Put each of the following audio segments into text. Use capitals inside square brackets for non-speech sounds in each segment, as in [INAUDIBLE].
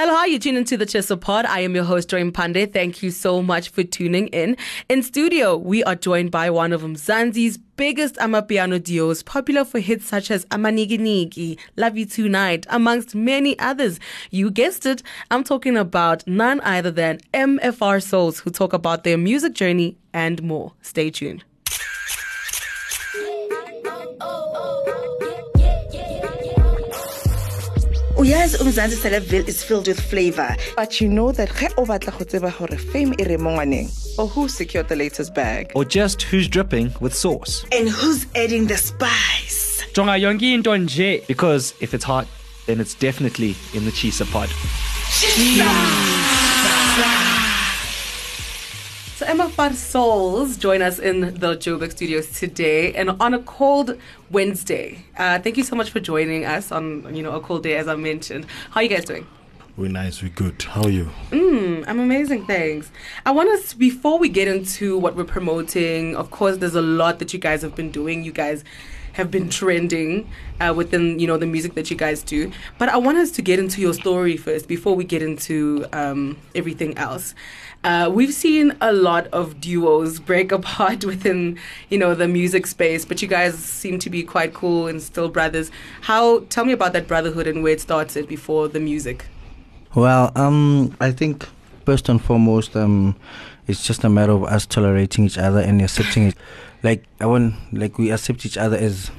Hello, hi, you're tuning into the Tshisa Pod. I am your host, Joy Pande. Thank you so much for tuning in. In studio, we are joined by one of Mzansi's biggest Amapiano duos, popular for hits such as Amanikiniki, Love You Tonight, amongst many others. You guessed it, I'm talking about none other than MFR Souls, who talk about their music journey and more. Stay tuned. Uyazi umzansi celebville is filled with flavor. But you know that ge o batla go tseba gore fame e re mo ngwaneng or who secured the latest bag? Or just who's dripping with sauce. and who's adding the spice? Jonga yonke into nje. Because if it's hot, then it's definitely in the Tshisa pod. So MFR Souls join us in the Joburg studios today and on a cold Wednesday. Uh, thank you so much for joining us on you know a cold day as I mentioned. How are you guys doing? We're nice, we're good. How are you? Mm, I'm amazing, thanks. I want us before we get into what we're promoting. Of course, there's a lot that you guys have been doing. You guys have been trending uh, within you know the music that you guys do. But I want us to get into your story first before we get into um, everything else. Uh, we've seen a lot of duos break [LAUGHS] apart within you know the music space, but you guys seem to be quite cool and still brothers. How? Tell me about that brotherhood and where it started before the music. Well, um, I think first and foremost, um, it's just a matter of us tolerating each other and accepting it. Like I want, like we accept each other as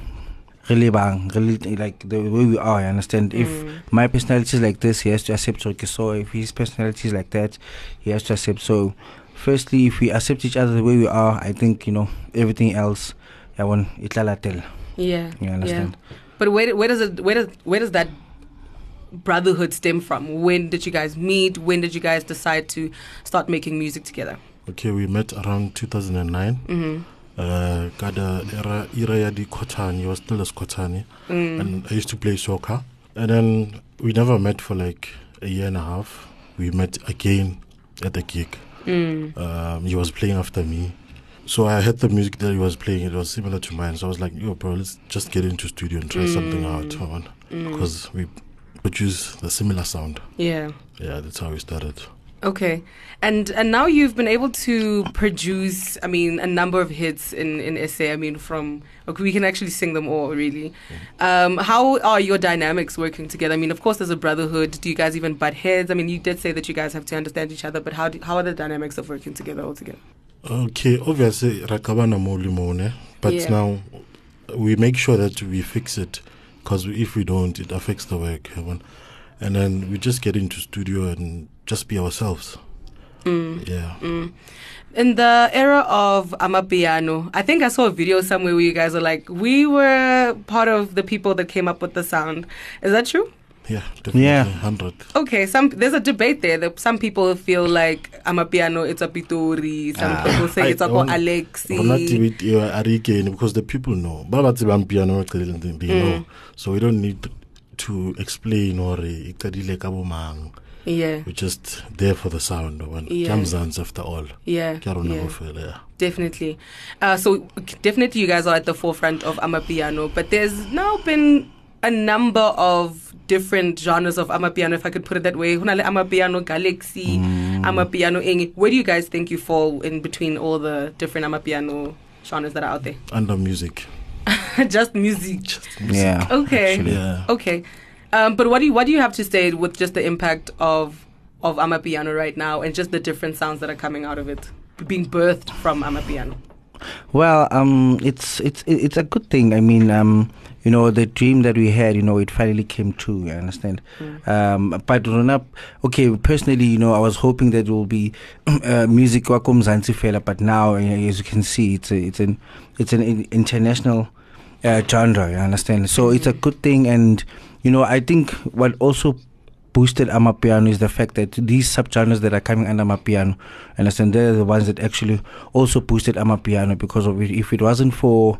really bang, really like the way we are. I understand. If my personality is like this, he has to accept. Okay, so if his personality is like that, he has to accept. So, firstly, if we accept each other the way we are, I think you know everything else. I want itlalatel. Yeah. You understand? But where where does it where does where does that brotherhood stem from? When did you guys meet? When did you guys decide to start making music together? Okay, we met around 2009. Mm-hmm. Uh, kada era era ya di Kotani, was still a Kotani, Mm. and I used to play soccer. And then we never met for like a year and a half. We met again at the gig. Mm. Um, he was playing after me. So I heard the music that he was playing. It was similar to mine. So I was like, "Yo, bro, let's just get into studio and try something out, man." Mm. Because we produce the similar sound. Yeah. Yeah, that's how we started. Okay. And and now you've been able to produce, I mean, a number of hits in in SA. I mean, from okay, we can actually sing them all, really. Um, how are your dynamics working together? I mean, of course, there's a brotherhood. Do you guys even butt heads? I mean, you did say that you guys have to understand each other, but how do, how are the dynamics of working together all together? Okay, obviously, rakabana molimone, but Yeah. now we make sure that we fix it because if we don't, it affects the work. And then we just get into studio and just be ourselves. Mm. Yeah. In the era of Amapiano, I think I saw a video somewhere where you guys are like, we were part of the people that came up with the sound. Is that true? Yeah, definitely. Yeah. 100. Okay, some there's a debate there. That some people feel like Amapiano it's a Pitori. Some Ah, people say I it's a don't- Alexi. Rona debate a re ikene because the people know. Ba ba tsebang piano qeleng they Mm. know. So we don't need to explain or e qadile ka bomang. Yeah, We're just there for the sound. One. Yeah. Jamzans after all. yeah, Ke a rona yeah. Definitely. Uh, so definitely you guys are at the forefront of Amapiano, but there's now been a number of different genres of Amapiano, if I could put it that way. Hunale Amapiano Galaxy, Amapiano Engi. Where do you guys think you fall in between all the different Amapiano genres that are out there? Under music. [LAUGHS] Just music. Yeah. Okay. actually. Yeah. Okay. Um, but what do you what do you have to say with just the impact of of Amapiano right now and just the different sounds that are coming out of it, being birthed from Amapiano? Well, um, it's it's it's a good thing. I mean, um, you know, the dream that we had, you know, it finally came true. I understand? Um, but Rona, okay, personally, you know, I was hoping that it will be [CLEARS THROAT] uh, music wakom Zanzifela, but now, uh, as you can see, it's a, it's an it's an in- international uh, genre. You understand? So it's a good thing, and you know, I think what also boosted Amapiano is the fact that these subgenres that are coming under Amapiano, understand, they're the ones that actually also boosted Amapiano because of it. If it wasn't for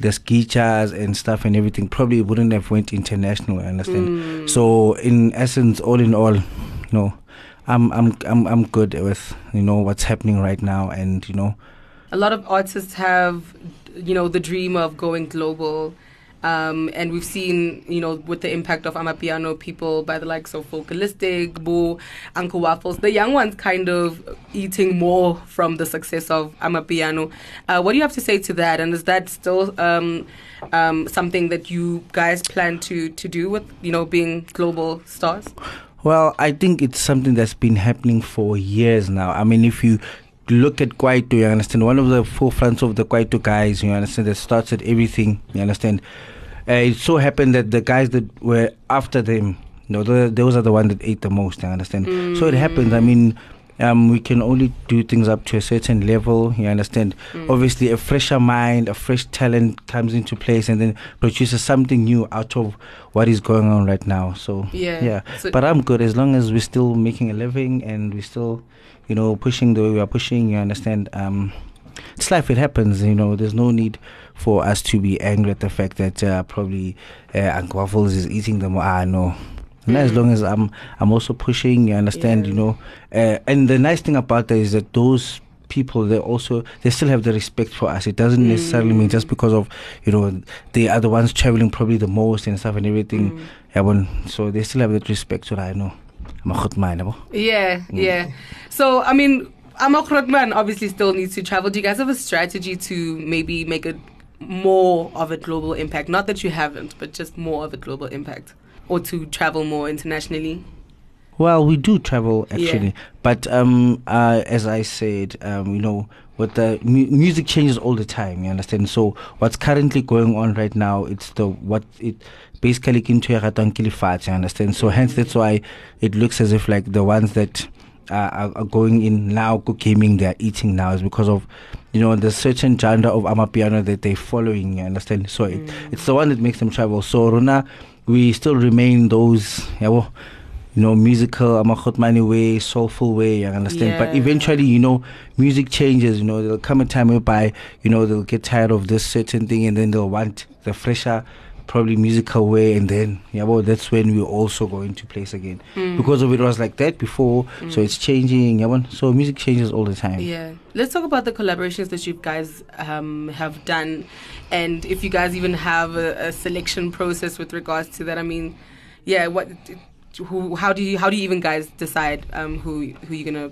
the skichas and stuff and everything, probably it wouldn't have went international. Understand. So in essence, all in all, you know, I'm I'm I'm I'm good with you know what's happening right now, and you know, A lot of artists have, you know, the dream of going global. Um, and we've seen, you know, with the impact of Amapiano, people by the likes of Focalistic, Boo, Uncle Waffles, the young ones kind of eating more from the success of Amapiano. Uh, what do you have to say to that? And is that still um, um, something that you guys plan to, to do with, you know, being global stars? Well, I think it's something that's been happening for years now. I mean, if you look at Kwaito, you understand, one of the forefronts of the Kwaito guys, you understand, that started everything, you understand. Uh, it so happened that the guys that were after them, you know, the, those are the ones that ate the most, you understand. So it happens. I mean, um, we can only do things up to a certain level, you understand. Obviously, a fresher mind, a fresh talent comes into place and then produces something new out of what is going on right now. So, Yeah. yeah. So- but I'm good as long as we're still making a living and we're still, you know, pushing the way we are pushing, you understand. Um, it's life, it happens, you know, there's no need for us to be angry at the fact that uh, probably uh, Uncle Waffles is eating them. Ah, no. And as long as I'm, I'm also pushing. You understand, Yeah. you know. Uh, and the nice thing about that is that those people, they also they still have the respect for us. It doesn't mm. necessarily mean just because of, you know, they are the ones traveling probably the most and stuff and everything. Mm. Yeah, well, so they still have that respect. So I know, I'm a good man. yabo. Yeah, mm. yeah. So, I mean, i'm Amok Rotman obviously still needs to travel. Do you guys have a strategy to maybe make it more of a global impact? Not that you haven't, but just more of a global impact. Or to travel more internationally? Well, we do travel actually, Yeah. but um, uh, as I said, um, you know, with the mu- music changes all the time. You understand? So what's currently going on right now, it's the what it basically into You understand? So hence that's why it looks as if like the ones that uh, are, are going in now gaming, they're eating now is because of you know the certain genre of amapiano that they're following. You understand? So it, mm. it's the one that makes them travel. So Rona, we still remain those. Yeah, well, you know, musical, Amakhotmani way, soulful way, you understand? But eventually, you know, music changes, you know, there'll come a time whereby, you know, they'll get tired of this certain thing and then they'll want the fresher, probably musical way and then, yeah, well, that's when we're also going to place again. Because of it was like that before, so it's changing, yeah, well, so music changes all the time. Yeah. Let's talk about the collaborations that you guys um, have done, and if you guys even have a, a selection process with regards to that. I mean, yeah, what, who, how do you, how do you even guys decide um, who, who you're gonna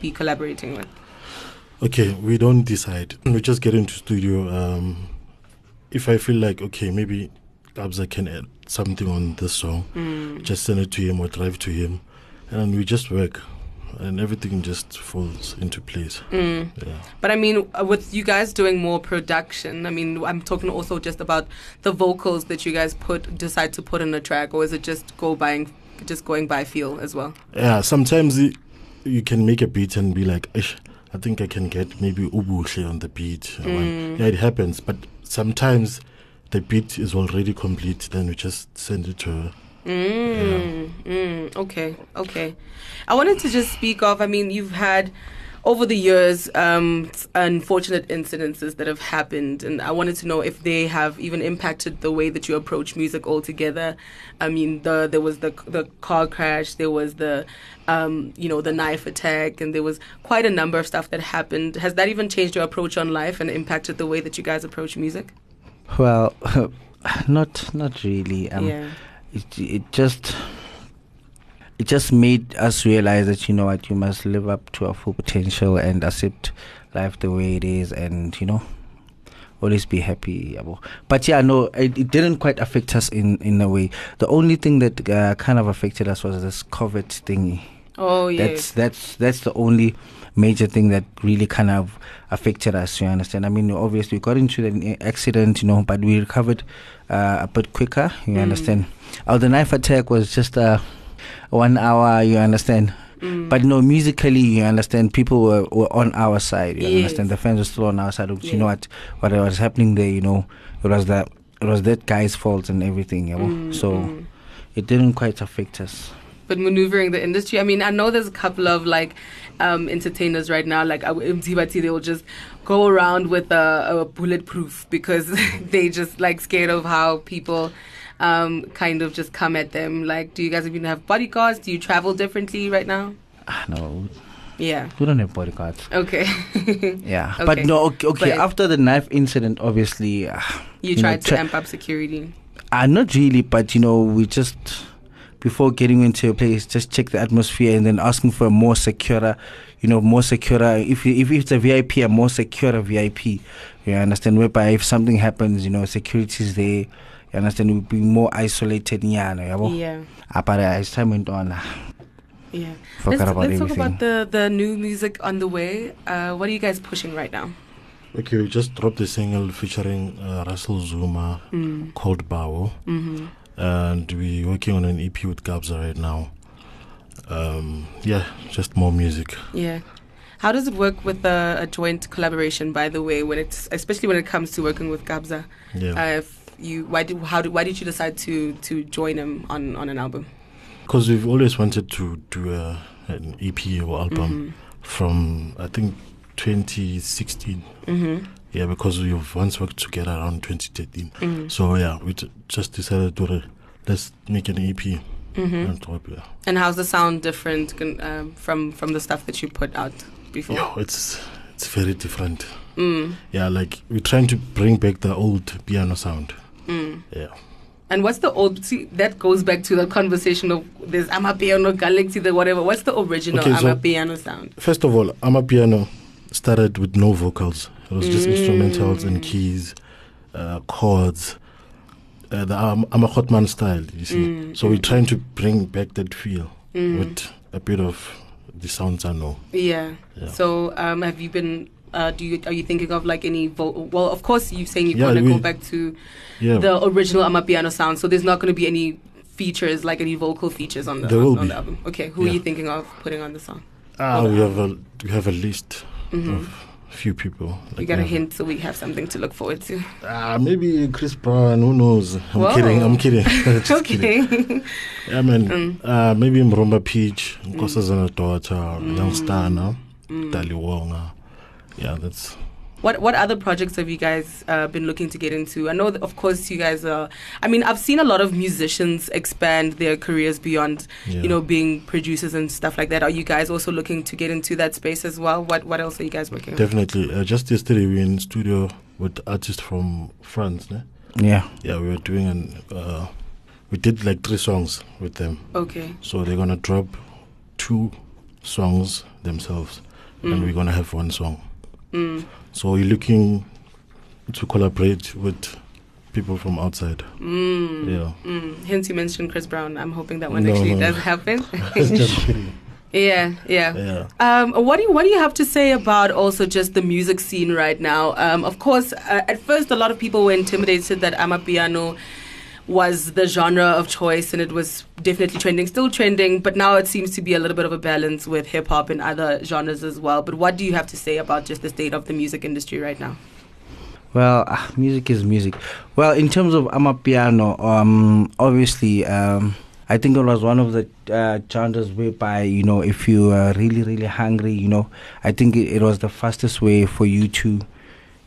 be collaborating with? Okay, we don't decide. We just get into studio. Um, if I feel like okay, maybe Kabza can add something on this song, mm. just send it to him or drive to him, and we just work, and everything just falls into place. Mm. Yeah. But I mean, uh, with you guys doing more production, I mean, I'm talking also just about the vocals that you guys put decide to put in a track, or is it just go by just going by feel as well? Yeah, sometimes you can make a beat and be like, I think I can get maybe Ubushe on the beat. One- Yeah, it happens. But sometimes the beat is already complete, then we just send it to her. Mm, mm, okay, okay. I wanted to just speak of. I mean, you've had over the years um, unfortunate incidences that have happened, and I wanted to know if they have even impacted the way that you approach music altogether. I mean, the there was the the car crash, there was the um, you know the knife attack, and there was quite a number of stuff that happened. Has that even changed your approach on life and impacted the way that you guys approach music? Well, [LAUGHS] not not really. Um, yeah. it it just it just made us realize that you know what you must live up to our full potential and accept life the way it is and you know always be happy but yeah no it, it didn't quite affect us in in a way the only thing that uh, kind of affected us was this covid thingy Oh yeah. that's that's that's the only major thing that really kind of affected us you understand? I mean obviously we got into an accident you know but we recovered uh, a bit quicker you understand? Oh the knife attack was just uh, one hour you understand? But no musically you understand people were, were on our side you Yes. understand? The fans were still on our side you know what what was happening there you know? It was that it was that guy's fault and everything you know? so it didn't quite affect us but maneuvering the industry. I mean, I know there's a couple of like um, entertainers right now, like Mzibati, they will just go around with a, a bulletproof because [LAUGHS] they just like scared of how people um, kind of just come at them. Like, do you guys even have bodyguards? Do you travel differently right now? Ah, no Yeah. We don't have bodyguards. Okay. [LAUGHS] Yeah, [LAUGHS] Okay. but no, okay, okay. But- after the knife incident, obviously, uh, you know, tried to try- amp up security. Uh, not really, but you know, we just before getting into a place, just check the atmosphere and then asking for a more secure, you know, more secure. If if it's a VIP, a more secure VIP. You understand? Whereby if something happens, you know, security is there. You understand? We'll be more isolated. Yeah, no, yabo? Yeah. Ah, but uh, as time went on, uh, Yeah. forgot let's about let's talk about the, the new music on the way. Uh, what are you guys pushing right now? Okay, we just dropped a single featuring uh, Russell Zuma Mm. called Bao, Mm-hmm. And we're working on an EP with Kabza right now. Um, yeah, just more music. Yeah. How does it work with a, a joint collaboration? By the way, when it's especially when it comes to working with Kabza, Yeah, uh, if you why did how did why did you decide to to join him on on an album? because we've always wanted to do a, an EP or album from I think 2016. Mm-hmm. Yeah, because we've once worked together around 2013. Mm-hmm. So yeah, we t- just decided to re- let's make an EP Mm-hmm. and drop it. And how's the sound different um, from from the stuff that you put out before? Yo, it's it's very different. Mm. Yeah, like we're trying to bring back the old piano sound. Mm. Yeah. And what's the old? See, that goes back to the conversation of there's Amapiano, Galaxy, the whatever. What's the original Okay, so- Amapiano sound? First of all, I'm a piano started with no vocals. It was just Mm. instrumentals and keys, uh, chords. Uh, the um, style, you see. Mm, so we're mm, trying to bring back that feel Mm. with a bit of the sounds I know. Yeah. Yeah. So, um, have you been? Uh, do you are you thinking of like any? Vo- well, of course, you're saying you're Yeah, going to go back to Yeah. the original Amapiano sound. So there's not going to be any features like any vocal features on the There will on be. the album. Okay, who are you thinking of putting on the song? ah, Well, we have a we have a list hmm of few people. You got a hint, so we have something to look forward to. Ah, maybe Chris Brown. Who knows? I'm Whoa. kidding. I'm kidding. [LAUGHS] [LAUGHS] Just kidding. okay. Yeah, man. Mm. Uh, maybe Mromba Peach, Nkosazana daughter, Mm. Young Stunna, Mm. Daliwonga. Yeah, that's What what other projects have you guys uh, been looking to get into? I know, that of course, you guys are. I mean, I've seen a lot of musicians expand their careers beyond, yeah. you know, being producers and stuff like that. Are you guys also looking to get into that space as well? What what else are you guys working on? definitely. Uh, just yesterday we were in studio with artists from France. Ne? yeah, Yeah, we were doing an. Uh, we did like three songs with them. Okay. So they're gonna drop two songs themselves, and Mm. we're gonna have one song. Mm. So we're looking to collaborate with people from outside. Mm. Yeah. Mm. Hence, you mentioned Chris Brown. I'm hoping that one No, actually no. does happen. [LAUGHS] Yeah, yeah. Yeah. Um, what do you what do you have to say about also just the music scene right now? Um, of course, uh, at first a lot of people were intimidated that Amapiano was the genre of choice and it was definitely trending, still trending, but now it seems to be a little bit of a balance with hip hop and other genres as well. But what do you have to say about just the state of the music industry right now? Well, ah, music is music. Well, in terms of Amapiano, um, obviously, um, I think it was one of the uh, genres whereby, you know, if you are really, really hungry, you know, I think it, it was the fastest way for you to,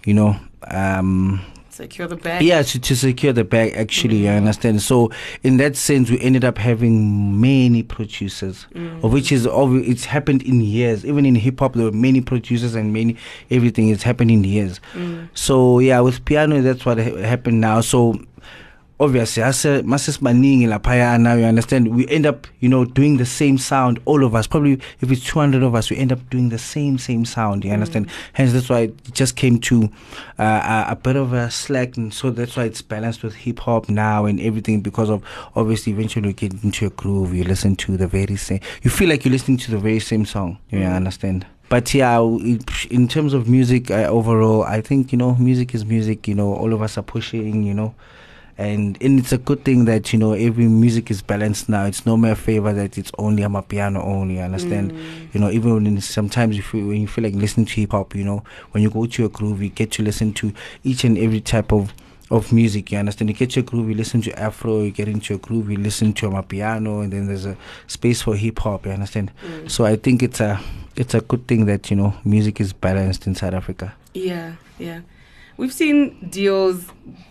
you know, um, Secure the bag. yeah, to, to secure the bag, actually, Mhm. I understand. So, in that sense, we ended up having many producers Mm. of which is it's happened in years. Even in hip hop, there were many producers and many everything. It's happened in years. Mm. So yeah, with piano, that's what ha- happened now. So obviously, as a masses maning lapaya and now, you understand. We end up, you know, doing the same sound. All of us, probably if it's two hundred of us, we end up doing the same same sound. You understand? Hence, that's why it just came to uh, a, a bit of a slack, and so that's why it's balanced with hip hop now and everything. Because of obviously, eventually, you get into a groove. You listen to the very same. You feel like you're listening to the very same song. You Mm. understand? But yeah, in terms of music uh, overall, I think you know, music is music. You know, all of us are pushing. You know, and and it's a good thing that you know every music is balanced now. It's no more favor that it's only a piano only. You understand? Mm. You know, even when sometimes you when you feel like listening to hip hop, you know, when you go to a groove, you get to listen to each and every type of of music. You understand? You get to a groove, you listen to Afro. You get into a groove, you listen to a piano, and then there's a space for hip hop. You understand? Mm. So I think it's a it's a good thing that you know music is balanced in South Africa. Yeah, yeah. We've seen deals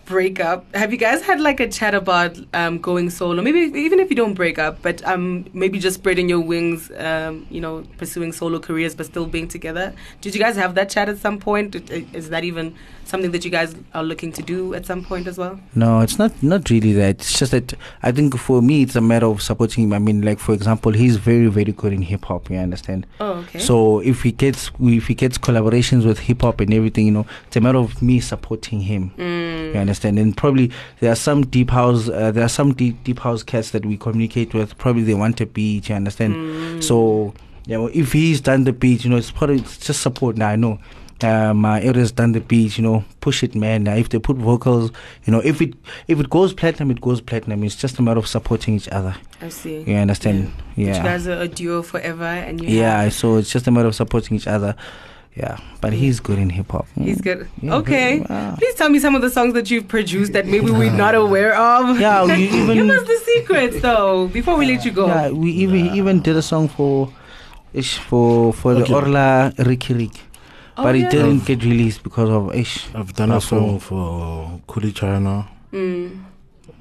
break up. Have you guys had like a chat about um, going solo? Maybe even if you don't break up, but um, maybe just spreading your wings, um, you know, pursuing solo careers, but still being together. Did you guys have that chat at some point? Is that even something that you guys are looking to do at some point as well? No, it's not not really that. It's just that I think for me it's a matter of supporting him. I mean, like for example, he's very very good in hip hop. You understand? Oh, okay. So if he gets if he gets collaborations with hip hop and everything, you know, it's a matter of me supporting him. Mm. You understand? And probably there are some deep house uh, there are some deep deep house cats that we communicate with. Probably they want a beat. You understand? Mm. So yeah, well, if he's done the beat, you know, it's probably it's just support. Now I know um, uh, areas done the beat, you know, push it, man. Uh, if they put vocals, you know, if it if it goes platinum, it goes platinum. It's just a matter of supporting each other. I see. You understand? Yeah. Yeah. You guys are a duo forever, and you Yeah. have- So it's just a matter of supporting each other. Yeah. But he's good in hip hop. He's Mm. good. Yeah, okay. very- wow. Please tell me some of the songs that you've produced that maybe we're not aware of. Yeah, we [LAUGHS] even Give us the secrets though before we let you go. yeah, we even he even did a song for ish for for Okay. the Orla Riky Rick. Oh, but yeah. it didn't get released because of ish. I've done a Oh, song for Kuli Chana, Mm,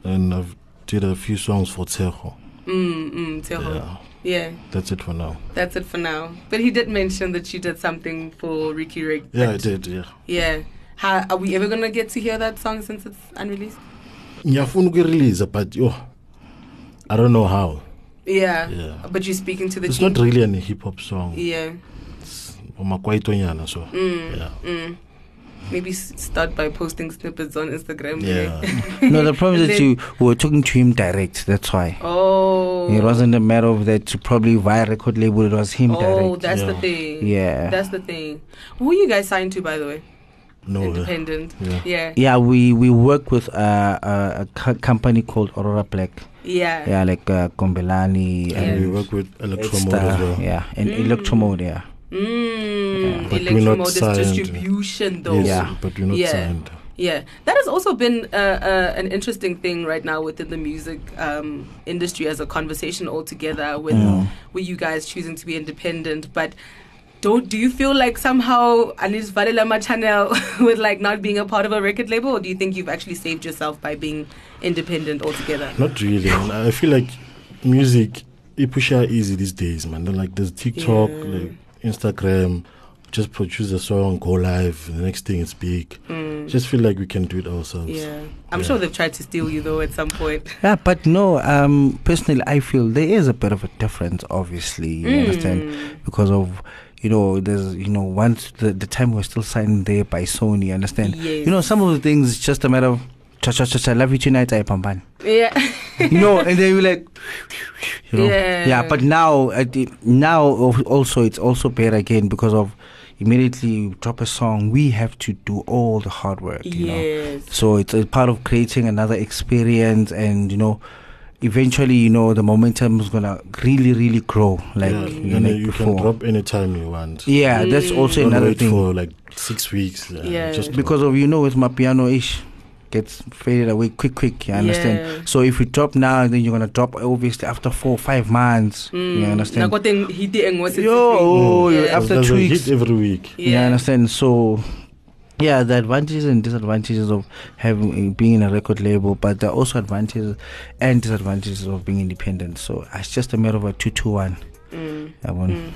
and I've did a few songs for Tshego. mm, mm, Tshego. Yeah, Yeah, that's it for now. that's it for now. But he did mention that you did something for Riky Rick. Yeah, I did. Yeah. Yeah. How, are we ever gonna get to hear that song since it's unreleased? ngiyafuna ukuyirelease but yo i don't know how Yeah. Yeah. But you're speaking to the it's team. not really a hip hop song Yeah. Umakwaitonyana so Mm, yeah mm. Maybe start by posting snippets on Instagram. Yeah. [LAUGHS] No, the problem is that you [LAUGHS] were talking to him direct. That's why. Oh. It wasn't a matter of that to probably via record label. It was him Oh, direct. that's the thing. Yeah. That's the thing. Who are you guys signed to, by the way? no uh, Independent. Yeah. Yeah. Yeah, we we work with uh, a, a co- company called Aurora Black. Yeah. Yeah, like uh, Kombelani and and we work with electromode Edstar, as well Yeah, and Mm. Electromode. Yeah. Mm, But we're not signed. distribution, though. yes, Yeah. but we're not Yeah. signed Yeah, that has also been uh, uh, an interesting thing right now within the music um, industry as a conversation altogether. With Yeah. with you guys choosing to be independent, but don't do you feel like somehow Anis Valelama channel [LAUGHS] with like not being a part of a record label, or do you think you've actually saved yourself by being independent altogether? not really i feel like music it push out easy these days man like there's tiktok Yeah. like instagram just produce a song go live the next thing is big Mm. just feel like we can do it ourselves Yeah, I'm Yeah. sure they've tried to steal you though at some point. Yeah, but no. Um, personally, I feel there is a bit of a difference. Obviously, you understand Mm. because of you know there's you know once the the time we're still signed there by Sony. Understand? Yes. You know some of the things it's just a matter of cha cha cha cha love you tonight I pampan. Yeah. [LAUGHS] You know, and then you're like, you know, Yeah. yeah. But now, I now also it's also better again because of immediately you drop a song, we have to do all the hard work. You know? yes. So it's a part of creating another experience, and you know, eventually, you know, the momentum is gonna really, really grow. Like yeah, you know, you before. can drop anytime you want Yeah, that's Mm. also Don't another wait thing for like six weeks uh, Yeah. just because of you know, with my piano ish gets faded away quick, quick. You understand? Yeah. So if you drop now, then you're gonna drop obviously after four, five months. You understand? Nakoteng hiteng was it Yo, oh, Yeah. yeah. after There's two a weeks. hit every week Yeah. You understand? So, yeah, the advantages and disadvantages of having being in a record label, but there are also advantages and disadvantages of being independent. So it's just a matter of a two-to-one. Mm. That one. Mm.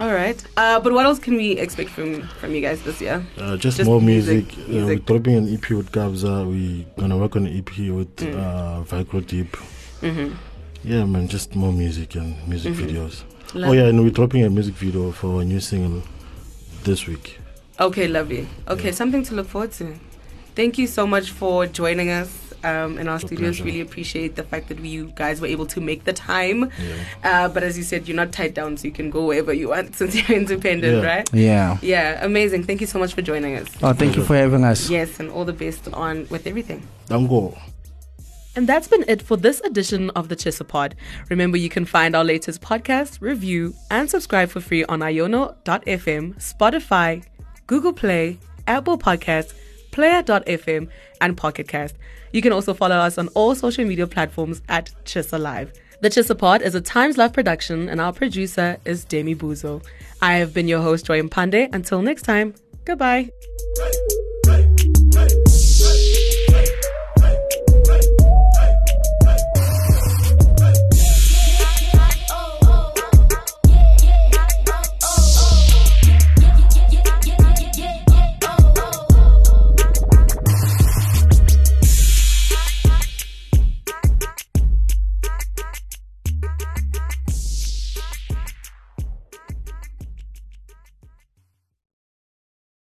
All right. Uh, but what else can we expect from from you guys this year? Uh, just, Just more music, music. Uh, we're dropping an EP with Kabza. We're gonna work on an EP with Mm. uh, Vigro Deep. Mm-hmm. Yeah, man, just more music and music Mhm. videos. Oh yeah, and we're dropping a music video for our new single this week. Okay, lovely. Okay, Yeah. something to look forward to. Thank you so much for joining us um, in our It's studios. Really appreciate the fact that we, you guys were able to make the time. Yeah. Uh, but as you said, you're not tied down, so you can go wherever you want [LAUGHS] since you're independent, Yeah. right? Yeah. Yeah, amazing. Thank you so much for joining us. Oh, thank you for having us. Yes, and all the best on with everything. Dango. And that's been it for this edition of the TshisaPod. Remember, you can find our latest podcast, review, and subscribe for free on iono.fm, Spotify, Google Play, Apple Podcasts, Player.fm, and Pocket Cast. You can also follow us on all social media platforms at TshisaLIVE. The TshisaPod is a Times Live production, and our producer is Demi Buzo. I have been your host, Joy Pandey. Until next time, goodbye.